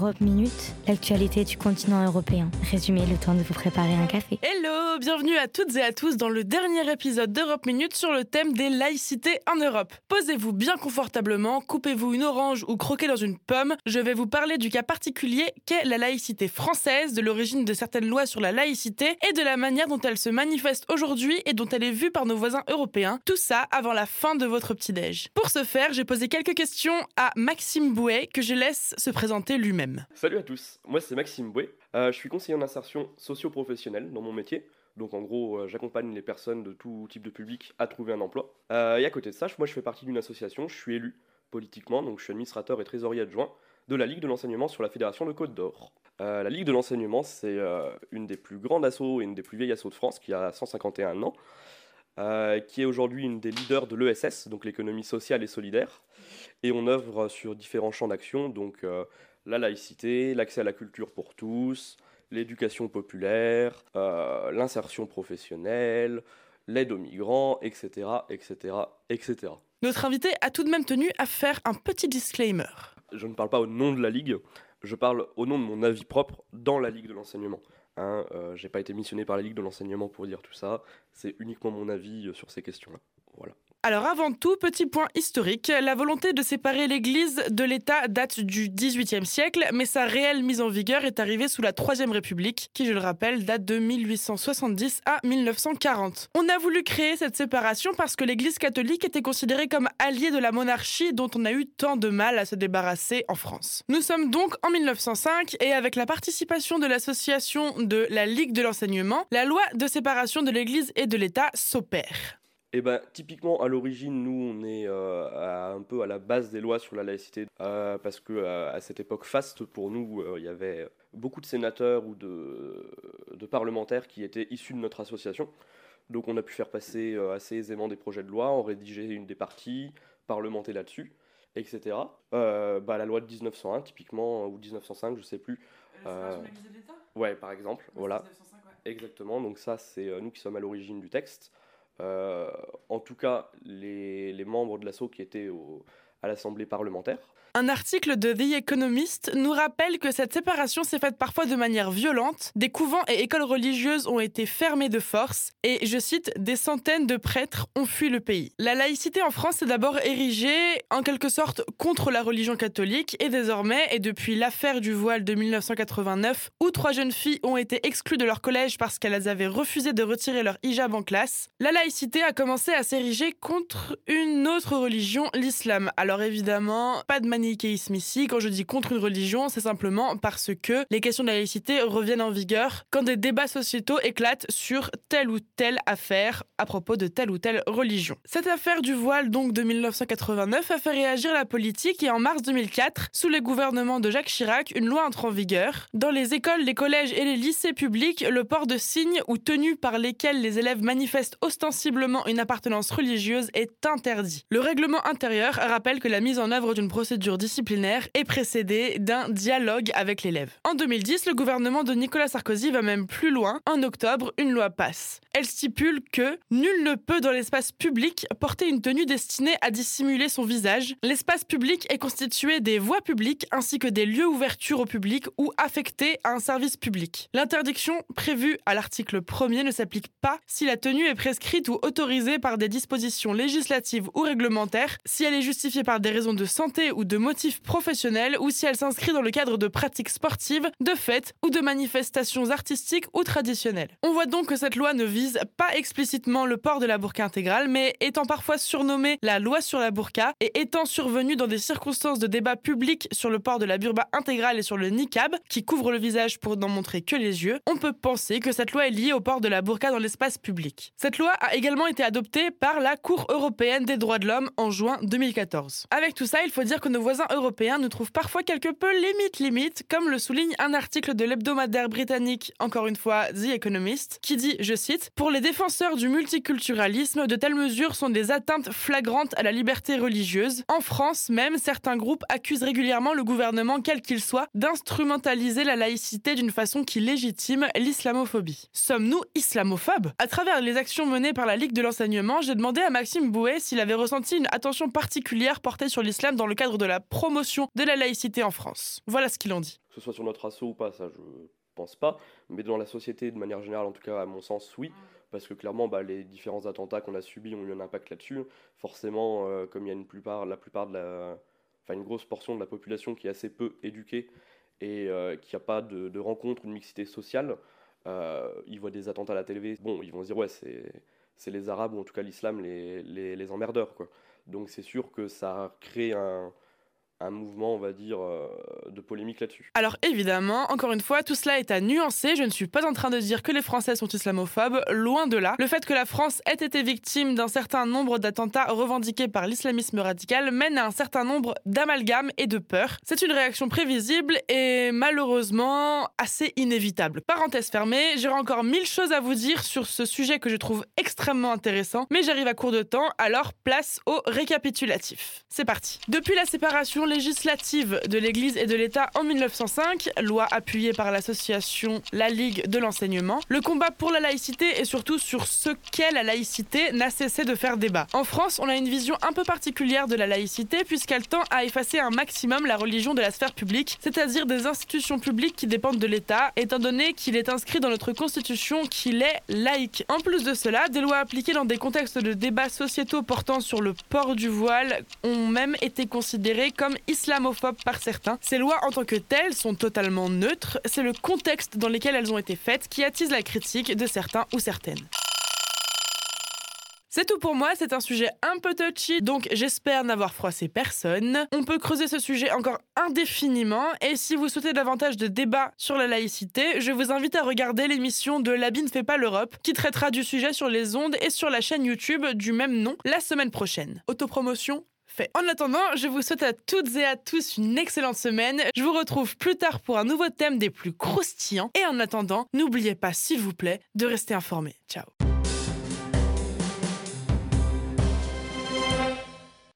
Europe Minute, l'actualité du continent européen. Résumé, le temps de vous préparer un café. Hello, bienvenue à toutes et à tous dans le dernier épisode d'Europe Minute sur le thème des laïcités en Europe. Posez-vous bien confortablement, coupez-vous une orange ou croquez dans une pomme. Je vais vous parler du cas particulier qu'est la laïcité française, de l'origine de certaines lois sur la laïcité et de la manière dont elle se manifeste aujourd'hui et dont elle est vue par nos voisins européens. Tout ça avant la fin de votre petit-déj. Pour ce faire, j'ai posé quelques questions à Maxime Bouet que je laisse se présenter lui-même. Salut à tous, moi c'est Maxime Bouet, Euh, je suis conseiller en insertion socio-professionnelle dans mon métier. Donc en gros, euh, j'accompagne les personnes de tout type de public à trouver un emploi. Euh, et à côté de ça, moi je fais partie d'une association, je suis élu politiquement, donc je suis administrateur et trésorier adjoint de la Ligue de l'enseignement sur la Fédération de Côte d'Or. La Ligue de l'enseignement, c'est une des plus grandes assos et une des plus vieilles assos de France, qui a 151 ans, qui est aujourd'hui une des leaders de l'ESS, donc l'économie sociale et solidaire. Et on œuvre sur différents champs d'action, donc la laïcité, l'accès à la culture pour tous, l'éducation populaire, euh, l'insertion professionnelle, l'aide aux migrants, etc., etc., etc. Notre invité a tout de même tenu à faire un petit disclaimer. Je ne parle pas au nom de la Ligue, je parle au nom de mon avis propre dans la Ligue de l'enseignement. Hein, euh, j'ai pas été missionné par la Ligue de l'enseignement pour dire tout ça, c'est uniquement mon avis euh, sur ces questions-là. Voilà. Alors avant tout, petit point historique, la volonté de séparer l'Église de l'État date du XVIIIe siècle, mais sa réelle mise en vigueur est arrivée sous la Troisième République, qui je le rappelle date de 1870 à 1940. On a voulu créer cette séparation parce que l'Église catholique était considérée comme alliée de la monarchie dont on a eu tant de mal à se débarrasser en France. Nous sommes donc en 1905 et avec la participation de l'association de la Ligue de l'enseignement, la loi de séparation de l'Église et de l'État s'opère. Et ben typiquement à l'origine, nous on est euh, à- un peu à la base des lois sur la laïcité euh, parce que euh, à cette époque faste pour nous, il y avait beaucoup de sénateurs ou de, de parlementaires qui étaient issus de notre association. Donc on a pu faire passer assez aisément des projets de loi, en rédiger une des parties, parlementer là-dessus, etc. Bah, la loi de 1901 typiquement ou 1905, je sais plus. Ouais, par exemple, voilà. Exactement, donc ça c'est nous qui sommes à l'origine du texte. Euh, en tout cas, les, les membres de l'assaut qui étaient au- à l'Assemblée parlementaire. Un article de The Economist nous rappelle que cette séparation s'est faite parfois de manière violente. Des couvents et écoles religieuses ont été fermés de force et, je cite, des centaines de prêtres ont fui le pays. La laïcité en France est d'abord érigée en quelque sorte contre la religion catholique et désormais, et depuis l'affaire du voile de 1989 où trois jeunes filles ont été exclues de leur collège parce qu'elles avaient refusé de retirer leur hijab en classe, la laïcité a commencé à s'ériger contre une autre religion, l'islam. Évidemment, pas de manichéisme ici. Quand je dis contre une religion, c'est simplement parce que les questions de la laïcité reviennent en vigueur quand des débats sociétaux éclatent sur telle ou telle affaire à propos de telle ou telle religion. Cette affaire du voile donc de 1989 a fait réagir la politique et en mars 2004, sous les gouvernements de Jacques Chirac, une loi entre en vigueur. Dans les écoles, les collèges et les lycées publics, le port de signes ou tenues par lesquelles les élèves manifestent ostensiblement une appartenance religieuse est interdit. Le règlement intérieur rappelle que la mise en œuvre d'une procédure disciplinaire est précédée d'un dialogue avec l'élève. En 2010, le gouvernement de Nicolas Sarkozy va même plus loin. En octobre, une loi passe. Elle stipule que nul ne peut dans l'espace public porter une tenue destinée à dissimuler son visage. L'espace public est constitué des voies publiques ainsi que des lieux ouverture au public ou affectés à un service public. L'interdiction prévue à l'article 1er ne s'applique pas si la tenue est prescrite ou autorisée par des dispositions législatives ou réglementaires, si elle est justifiée par des raisons de santé ou de motifs professionnels ou si elle s'inscrit dans le cadre de pratiques sportives, de fêtes ou de manifestations artistiques ou traditionnelles. On voit donc que cette loi ne vise pas explicitement le port de la burqa intégrale, mais étant parfois surnommée la loi sur la burqa et étant survenue dans des circonstances de débat public sur le port de la burqa intégrale et sur le niqab, qui couvre le visage pour n'en montrer que les yeux, on peut penser que cette loi est liée au port de la burqa dans l'espace public. Cette loi a également été adoptée par la Cour européenne des droits de l'homme en juin 2014. Avec tout ça, il faut dire que nos voisins européens nous trouvent parfois quelque peu limite limite, comme le souligne un article de l'hebdomadaire britannique, encore une fois The Economist, qui dit, je cite, Pour les défenseurs du multiculturalisme, de telles mesures sont des atteintes flagrantes à la liberté religieuse. En France même, certains groupes accusent régulièrement le gouvernement, quel qu'il soit, d'instrumentaliser la laïcité d'une façon qui légitime l'islamophobie. Sommes-nous islamophobes? À travers les actions menées par la Ligue de l'enseignement, j'ai demandé à Maxime Bouet s'il avait ressenti une attention particulière sur l'islam dans le cadre de la promotion de la laïcité en France. Voilà ce qu'il en dit. Que ce soit sur notre assaut ou pas, ça je pense pas, mais dans la société de manière générale, en tout cas à mon sens, oui, parce que clairement bah, les différents attentats qu'on a subis ont eu un impact là-dessus. Forcément, euh, comme il y a une plupart, la plupart de la, enfin une grosse portion de la population qui est assez peu éduquée et euh, qui n'a pas de, de, rencontre ou de mixité sociale, euh, ils voient des attentats à la télé, bon, ils vont se dire ouais c'est c'est les Arabes ou en tout cas l'islam les, les, emmerdeurs quoi. Donc c'est sûr que ça crée un, un mouvement, on va dire, euh, de polémique là-dessus. Alors évidemment, encore une fois, tout cela est à nuancer. Je ne suis pas en train de dire que les Français sont islamophobes, loin de là. Le fait que la France ait été victime d'un certain nombre d'attentats revendiqués par l'islamisme radical mène à un certain nombre d'amalgames et de peurs. C'est une réaction prévisible et malheureusement assez inévitable. Parenthèse fermée, j'aurai encore mille choses à vous dire sur ce sujet que je trouve extrêmement intéressant, mais j'arrive à court de temps, alors place au récapitulatif. C'est parti. Depuis la séparation législative de l'Église et de l'État en 1905, loi appuyée par l'association La Ligue de l'enseignement, le combat pour la laïcité et surtout sur ce qu'est la laïcité n'a cessé de faire débat. En France, on a une vision un peu particulière de la laïcité puisqu'elle tend à effacer un maximum la religion de la sphère publique, c'est-à-dire des institutions publiques qui dépendent de l'État, étant donné qu'il est inscrit dans notre constitution qu'il est laïque. En plus de cela, des lois appliquées dans des contextes de débats sociétaux portant sur le port du voile ont même été considérées comme islamophobes par certains. Ces lois en tant que telles sont totalement neutres, c'est le contexte dans lequel elles ont été faites qui attise la critique de certains ou certaines. C'est tout pour moi, c'est un sujet un peu touchy, donc j'espère n'avoir froissé personne. On peut creuser ce sujet encore indéfiniment, et si vous souhaitez davantage de débats sur la laïcité, je vous invite à regarder l'émission de L'habit ne fait pas l'Europe, qui traitera du sujet sur les ondes et sur la chaîne YouTube du même nom la semaine prochaine. Autopromotion En attendant, je vous souhaite à toutes et à tous une excellente semaine. Je vous retrouve plus tard pour un nouveau thème des plus croustillants. Et en attendant, n'oubliez pas, s'il vous plaît, de rester informé. Ciao